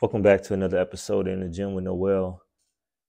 Welcome back to another episode in the gym with Noel.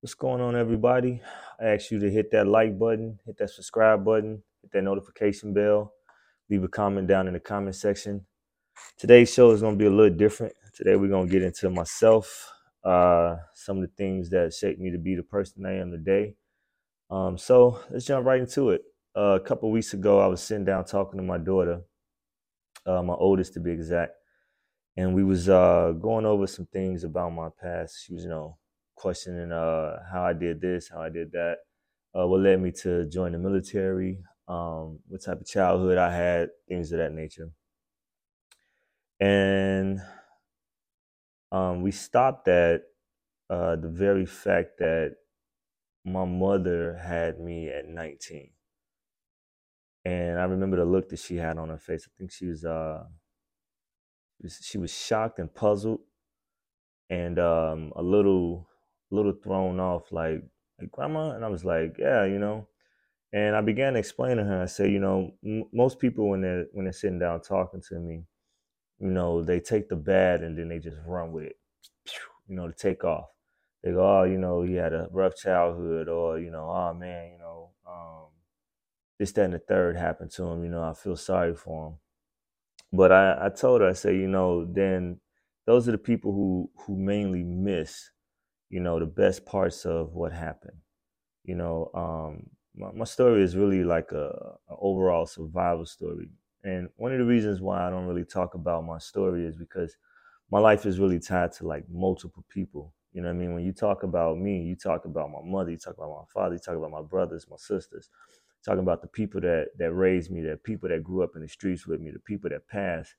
What's going on, everybody? I ask you to hit that like button, hit that subscribe button, hit that notification bell, leave a comment down in the comment section. Today's show is going to be a little different. Today, we're going to get into myself, uh, some of the things that shaped me to be the person I am today. Um, so let's jump right into it. Uh, a couple weeks ago, I was sitting down talking to my daughter, uh, my oldest to be exact and we was uh, going over some things about my past. She was, you know, questioning uh, how I did this, how I did that, uh, what led me to join the military, um, what type of childhood I had, things of that nature. And um, we stopped at uh, the very fact that my mother had me at 19. And I remember the look that she had on her face. I think she was uh, she was shocked and puzzled and um, a little little thrown off like like grandma? And i was like yeah you know? And i began explaining to her i said you know m- most people when they're when they're sitting down talking to me you know they take the bad and then they just run with it you know to take off. They go oh you know he had a rough childhood or you know oh man you know um, this that and the third happened to him you know i feel sorry for him but I, I told her, I said, you know, then those are the people who who mainly miss, you know, the best parts of what happened. You know, um, my, my story is really like a, a overall survival story. And one of the reasons why I don't really talk about my story is because my life is really tied to like multiple people. You know what I mean? When you talk about me, you talk about my mother, you talk about my father, you talk about my brothers, my sisters talking about the people that that raised me, the people that grew up in the streets with me, the people that passed.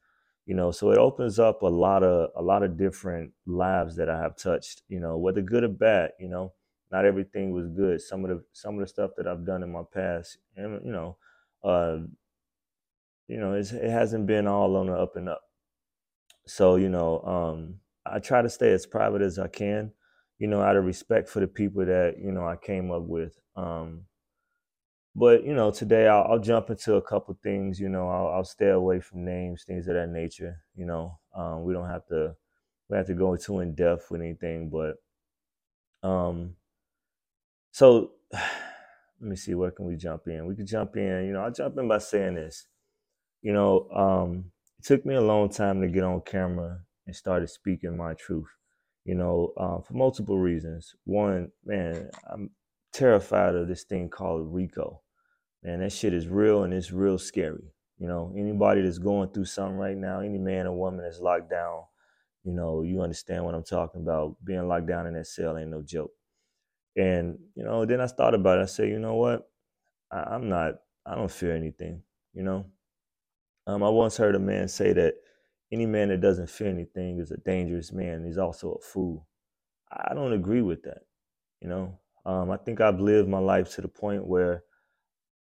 You know, so it opens up a lot of a lot of different lives that I have touched. You know, whether good or bad. You know, not everything was good. Some of the some of the stuff that I've done in my past, and you know, uh, you know, it hasn't been all on the up and up. So you know, um, I try to stay as private as I can. You know, out of respect for the people that you know I came up with. Um, but you know, today I'll, I'll jump into a couple things. You know, I'll, I'll, stay away from names, things of that nature. You know, um, we don't have to we have to go too in depth with anything. But um, so let me see, where can we jump in? We could jump in. You know, I'll jump in by saying this. You know, um, it took me a long time to get on camera and started speaking my truth. You know, uh, for multiple reasons. One, man, I'm terrified of this thing called RICO. Man, that shit is real and it's real scary. You know, anybody that's going through something right now, any man or woman that's locked down, you know, you understand what I'm talking about. Being locked down in that cell ain't no joke. And, you know, then I thought about it. I said, you know what? I, am not, I don't fear anything, you know? Um, I once heard a man say that any man that doesn't fear anything is a dangerous man. He's also a fool. I don't agree with that, you know? Um, I think I've lived my life to the point where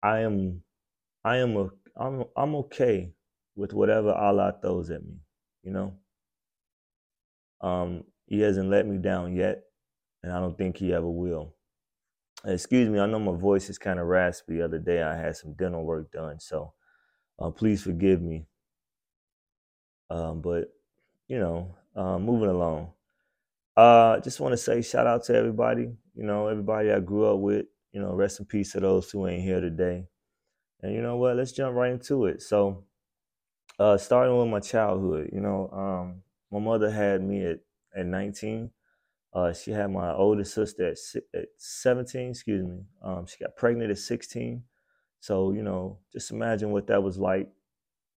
I am, I am a, I'm, I'm okay with whatever Allah throws at me. You know, um, He hasn't let me down yet, and I don't think He ever will. Excuse me, I know my voice is kind of raspy. The other day I had some dental work done, so uh, please forgive me. Um, but you know, uh, moving along. Uh, just want to say shout out to everybody. You know, everybody I grew up with. You know, rest in peace to those who ain't here today. And you know what? Let's jump right into it. So, uh, starting with my childhood. You know, um, my mother had me at at 19. Uh, she had my older sister at, at 17. Excuse me. Um, she got pregnant at 16. So you know, just imagine what that was like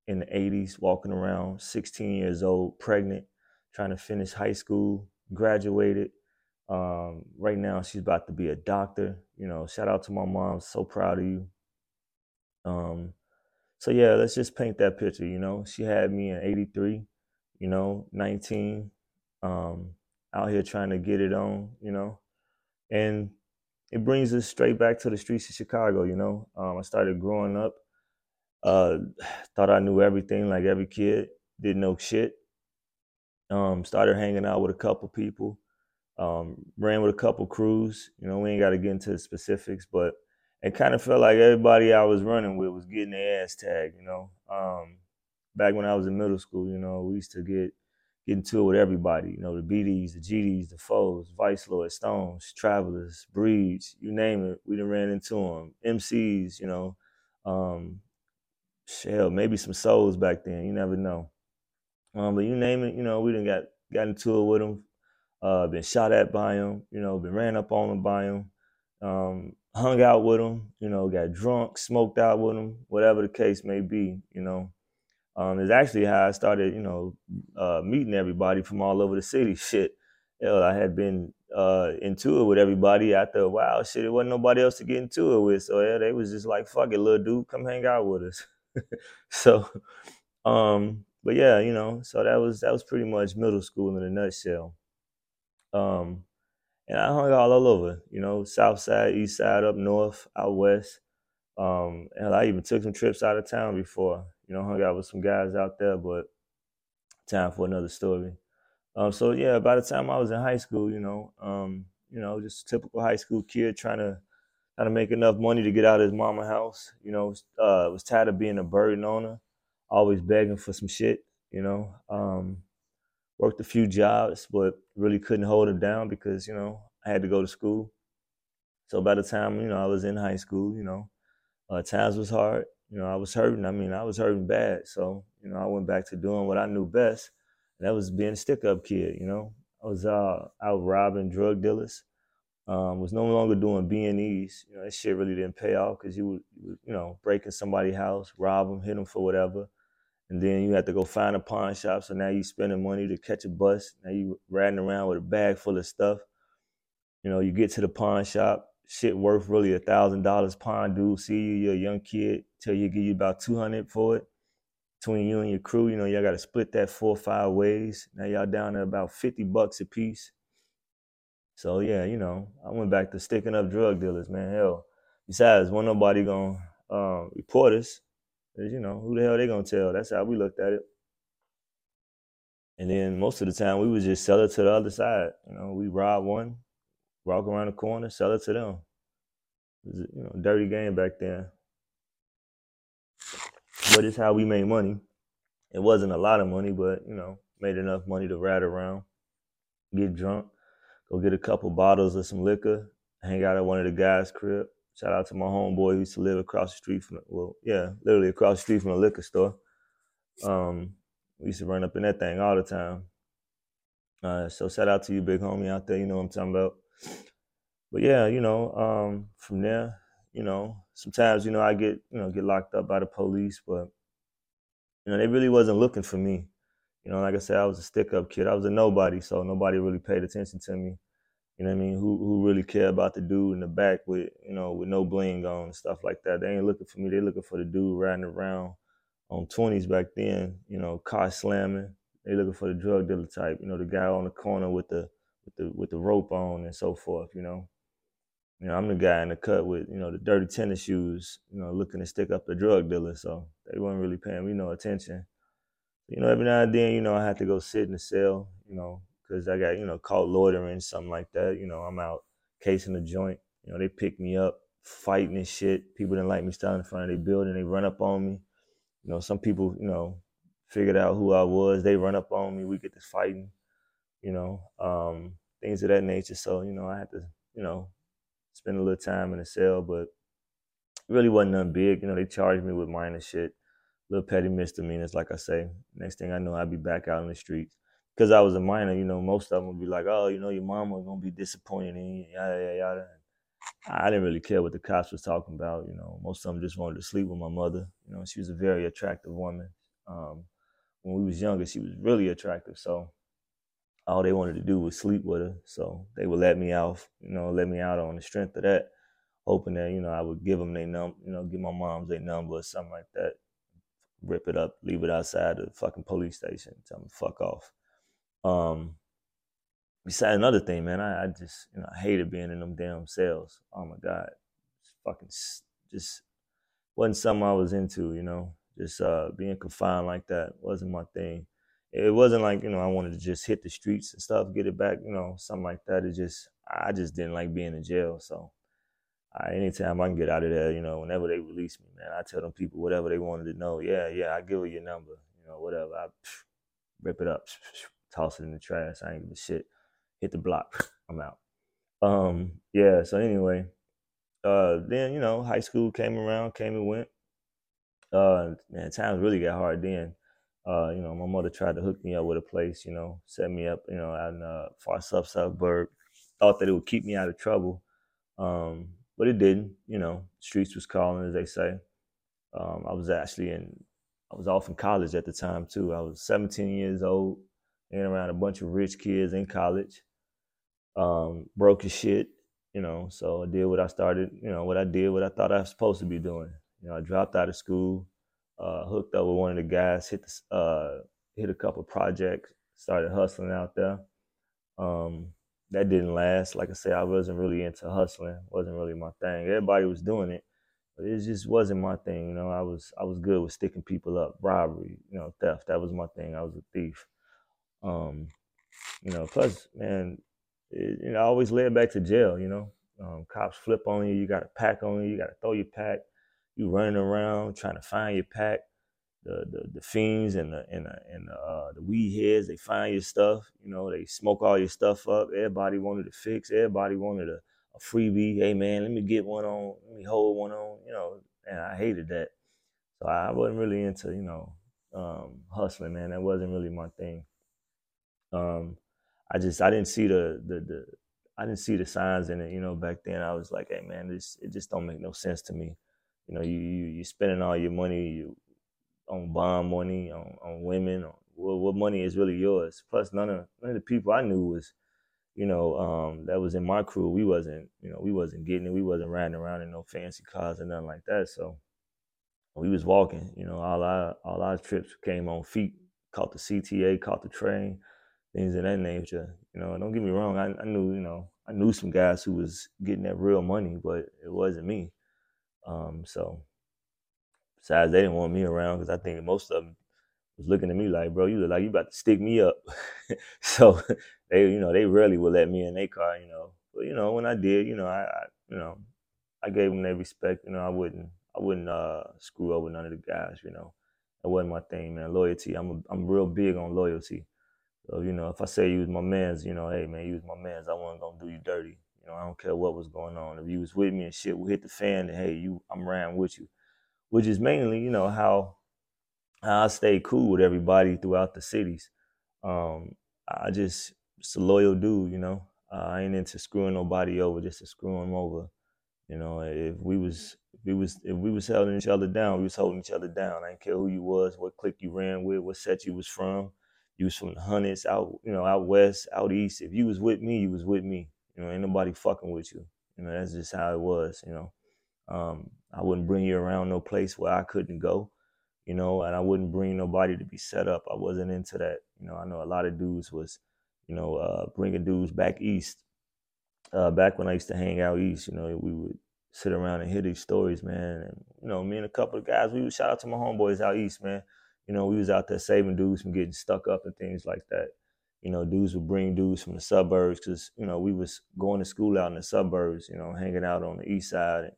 in the 80s, walking around 16 years old, pregnant, trying to finish high school, graduated. Um, right now, she's about to be a doctor. You know, shout out to my mom. So proud of you. Um, so yeah, let's just paint that picture. You know, she had me in '83. You know, 19, um, out here trying to get it on. You know, and it brings us straight back to the streets of Chicago. You know, um, I started growing up. Uh, thought I knew everything, like every kid. Didn't know shit. Um, started hanging out with a couple people. Um, ran with a couple crews. You know, we ain't got to get into the specifics, but it kind of felt like everybody I was running with was getting their ass tagged. You know, um, back when I was in middle school, you know, we used to get get into it with everybody. You know, the BDs, the GDs, the foes, Vice Lords, Stones, Travelers, Breeds, you name it. We done ran into them. MCs, you know, um, hell, maybe some souls back then. You never know. Um, but you name it, you know, we done got got into it with them. Uh, been shot at by them. You know, been ran up on them by them. Um, hung out with them. You know, got drunk, smoked out with them, whatever the case may be. You know, um, is actually how I started, you know, uh, meeting everybody from all over the city. Shit, hell, I had been uh, into it with everybody after a while. Shit, it wasn't nobody else to get into it with. So yeah, they was just like, "Fuck it, little dude, come hang out with us." so, um, but yeah, you know, so that was that was pretty much middle school in a nutshell. Um, and I hung all over, you know, south side, east side, up north, out west. Um, and I even took some trips out of town before, you know, hung out with some guys out there, but time for another story. Um, so yeah, by the time I was in high school, you know, um, you know, just typical high school kid trying to trying to make enough money to get out of his mama house. You know, uh, was tired of being a burden on her, always begging for some shit. You know, um, worked a few jobs, but really couldn't hold it down because you know I had to go to school. So by the time you know I was in high school, you know, uh, times was hard. You know, I was hurting. I mean, I was hurting bad. So you know, I went back to doing what I knew best, and that was being a stick-up kid. You know, I was uh, out robbing drug dealers. Um, was no longer doing B and E's. You know, that shit really didn't pay off because you would, you know, breaking somebody's house, rob them, hit them for whatever and then you have to go find a pawn shop. So now you're spending money to catch a bus. Now you riding around with a bag full of stuff. You know, you get to the pawn shop, shit worth really a thousand dollars. Pawn dude see you, you're a young kid, tell you give you about two hundred for it. Between you and your crew, you know, y'all got to split that four or five ways. Now y'all down to about fifty bucks a piece. So yeah, you know, I went back to sticking up drug dealers, man. Hell, besides, wasn't nobody gonna um, report us you know, who the hell they gonna tell? That's how we looked at it. And then most of the time we would just sell it to the other side. You know, we rob one, walk around the corner, sell it to them. It was, you know, dirty game back then. But it's how we made money. It wasn't a lot of money, but you know, made enough money to ride around, get drunk, go get a couple bottles of some liquor, hang out at one of the guys' crib, Shout out to my homeboy who used to live across the street from, well, yeah, literally across the street from a liquor store. Um, we used to run up in that thing all the time. Uh, so shout out to you, big homie out there. You know what I'm talking about. But yeah, you know, um, from there, you know, sometimes you know I get you know get locked up by the police, but you know they really wasn't looking for me. You know, like I said, I was a stick up kid. I was a nobody, so nobody really paid attention to me. You know what I mean? Who who really care about the dude in the back with you know with no bling on and stuff like that? They ain't looking for me. They looking for the dude riding around on twenties back then. You know, car slamming. They looking for the drug dealer type. You know, the guy on the corner with the with the with the rope on and so forth. You know, you know I'm the guy in the cut with you know the dirty tennis shoes. You know, looking to stick up the drug dealer. So they weren't really paying me no attention. You know, every now and then, you know, I had to go sit in the cell. You know, because I got, you know, caught loitering, something like that. You know, I'm out casing a joint. You know, they pick me up, fighting and shit. People didn't like me standing in front of their building. They run up on me. You know, some people, you know, figured out who I was. They run up on me. We get to fighting, you know, um, things of that nature. So, you know, I had to, you know, spend a little time in the cell, but really wasn't nothing big. You know, they charged me with minor shit, little petty misdemeanors, like I say. Next thing I know, I'd be back out in the streets because I was a minor, you know, most of them would be like, "Oh, you know, your mama was gonna be disappointed in you," yada yada yada. I didn't really care what the cops was talking about. You know, most of them just wanted to sleep with my mother. You know, she was a very attractive woman. Um, when we was younger, she was really attractive. So all they wanted to do was sleep with her. So they would let me out. You know, let me out on the strength of that, hoping that you know I would give them their number. You know, give my mom's their number or something like that. Rip it up, leave it outside the fucking police station, tell them fuck off. Um, besides another thing, man, I, I, just you know I hated being in them damn cells. Oh my god, fucking just wasn't something I was into. You know, just uh, being confined like that wasn't my thing. It wasn't like you know I wanted to just hit the streets and stuff, get it back, you know, something like that. It just I just didn't like being in jail. So I, anytime I can get out of there, you know, whenever they release me, man, I tell them people whatever they wanted to know. Yeah, yeah, I give you your number, you know, whatever. I pff, rip it up toss it in the trash. I ain't give a shit. Hit the block. I'm out. Um, yeah. So anyway, uh, then you know, high school came around, came and went. Uh, man, times really got hard then. Uh, you know, my mother tried to hook me up with a place, you know, set me up, you know, out in uh, far south suburb. Thought that it would keep me out of trouble, um, but it didn't. You know, streets was calling, as they say. Um, I was actually in, I was off in college at the time too. I was 17 years old, hanging around a bunch of rich kids in college, um, broke as shit, you know. So I did what I started, you know, what I did, what I thought I was supposed to be doing. You know, I dropped out of school, uh, hooked up with one of the guys, hit the, uh, hit a couple projects, started hustling out there. Um, that didn't last. Like I said, I wasn't really into hustling. wasn't really my thing. Everybody was doing it, but it just wasn't my thing. You know, I was I was good with sticking people up, robbery, you know, theft. That was my thing. I was a thief. Um, you know, plus, man, it, you know, I always led back to jail. You know, um, cops flip on you. You got a pack on you. You got to throw your pack. You running around trying to find your pack the, the, the fiends and the and the, and the, uh, the weed heads. They find your stuff. You know, they smoke all your stuff up. Everybody wanted to fix. Everybody wanted a, a freebie. Hey man, let me get one on. Let me hold one on. You know, and I hated that. So I wasn't really into you know um, hustling, man. That wasn't really my thing. Um, I just I didn't see the the the I didn't see the signs in it. You know, back then I was like, hey man, this it just don't make no sense to me. You know, you you you spending all your money, you on bond money, on, on women, on what, what money is really yours. Plus, none of none of the people I knew was, you know, um, that was in my crew. We wasn't, you know, we wasn't getting it. We wasn't riding around in no fancy cars or nothing like that. So we was walking. You know, all our all our trips came on feet. Caught the CTA, caught the train, things of that nature. You know, don't get me wrong. I, I knew, you know, I knew some guys who was getting that real money, but it wasn't me. Um, so Besides, they didn't want me around because I think most of them was looking at me like, bro, you look like you about to stick me up. so they, you know, they rarely would let me in their car, you know. But you know, when I did, you know, I, I you know, I gave them their respect. You know, I wouldn't, I wouldn't uh, screw over none of the guys. You know, that wasn't my thing, man. Loyalty. I'm, a, I'm real big on loyalty. So you know, if I say you was my man's, you know, hey man, you was my man's. I wasn't gonna do you dirty. You know, I don't care what was going on. If you was with me and shit, we hit the fan. And hey, you, I'm around with you which is mainly, you know, how, how I stay cool with everybody throughout the cities. Um, I just, it's a loyal dude, you know. Uh, I ain't into screwing nobody over just to screw them over. You know, if we was if we was if we was holding each other down, we was holding each other down. I didn't care who you was, what clique you ran with, what set you was from. You was from the hundreds out, you know, out west, out east. If you was with me, you was with me. You know, ain't nobody fucking with you. You know, that's just how it was. You know, um, I wouldn't bring you around no place where I couldn't go, you know, and I wouldn't bring nobody to be set up. I wasn't into that. You know, I know a lot of dudes was, you know, uh, bringing dudes back east. Uh, back when I used to hang out east, you know, we would sit around and hear these stories, man. And, you know, me and a couple of guys, we would shout out to my homeboys out east, man. You know, we was out there saving dudes from getting stuck up and things like that. You know, dudes would bring dudes from the suburbs because, you know, we was going to school out in the suburbs, you know, hanging out on the east side. And,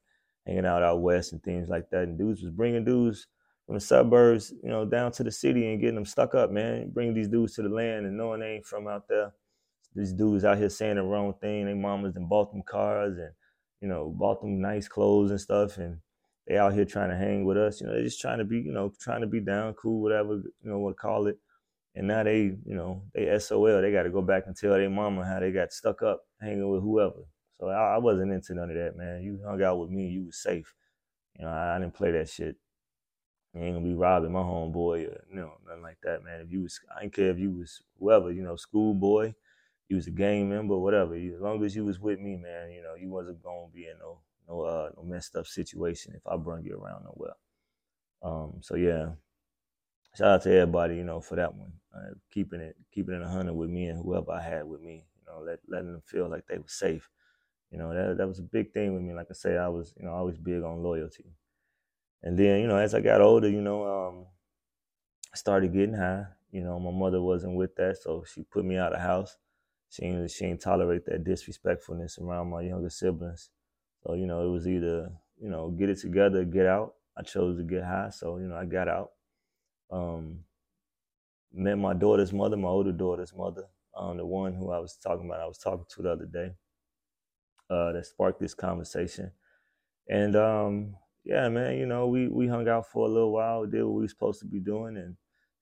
hanging out out west and things like that. And dudes was bringing dudes from the suburbs, you know, down to the city and getting them stuck up, man. Bringing these dudes to the land and knowing they ain't from out there. These dudes out here saying the wrong thing. They mamas and bought them cars and, you know, bought them nice clothes and stuff. And they out here trying to hang with us. You know, they just trying to be, you know, trying to be down, cool, whatever, you know, what call it. And now they, you know, they SOL. They got to go back and tell their mama how they got stuck up hanging with whoever. So I, I, wasn't into none of that, man. You hung out with me, you was safe. You know, I, I didn't play that shit. You ain't gonna be robbing my homeboy or you know, nothing like that, man. If you was I didn't care if you was whoever, you know, schoolboy, you was a gang member, whatever. as long as you was with me, man, you know, you wasn't gonna be in no no uh no messed up situation if I brung you around nowhere. Um, so yeah. Shout out to everybody, you know, for that one. Uh, keeping it keeping it a hundred with me and whoever I had with me, you know, let, letting them feel like they were safe you know, that that was a big thing with me. Like I say, I was, you know, always big on loyalty. And then, you know, as I got older, you know, um, I started getting high. You know, my mother wasn't with that, so she put me out of house. She ain't, she ain't tolerate that disrespectfulness around my younger siblings. So, you know, it was either, you know, get it together, get out. I chose to get high, so, you know, I got out. Um, met my daughter's mother, my older daughter's mother, um, the one who I was talking about, I was talking to the other day, uh, that sparked this conversation. And um, yeah, man, you know, we we hung out for a little while, did what we were supposed to be doing, and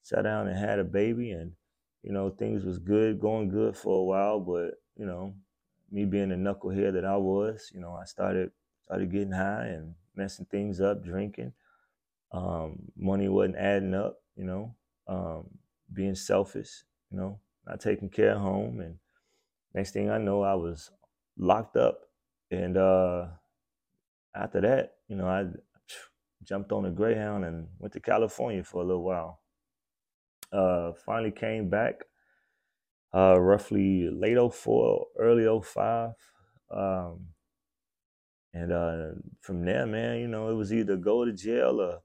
sat down and had a baby, and you know, things was good, going good for a while, but you know, me being the knucklehead that I was, you know, I started started getting high and messing things up, drinking. Um, money wasn't adding up, you know, um, being selfish, you know, not taking care of home. And next thing I know, I was locked up. And uh, after that, you know, I jumped on a Greyhound and went to California for a little while. Uh, finally came back uh, roughly late 04, early 05. Um, and uh, from there, man, you know, it was either go to jail or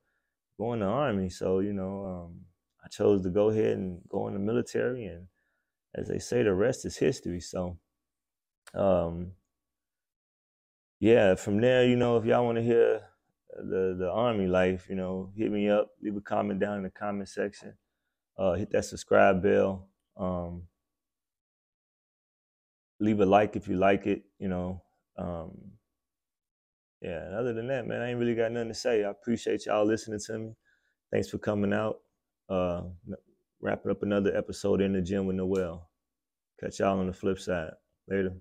go in the army. So, you know, um, I chose to go ahead and go in the military. And as they say, the rest is history. So, um, yeah, from there, you know, if y'all want to hear the the army life, you know, hit me up, leave a comment down in the comment section. Uh, hit that subscribe bell. Um, leave a like if you like it, you know. Um, yeah, and other than that, man, I ain't really got nothing to say. I appreciate y'all listening to me. Thanks for coming out. Uh, wrapping up another episode in the gym with Noel. Catch y'all on the flip side. Later.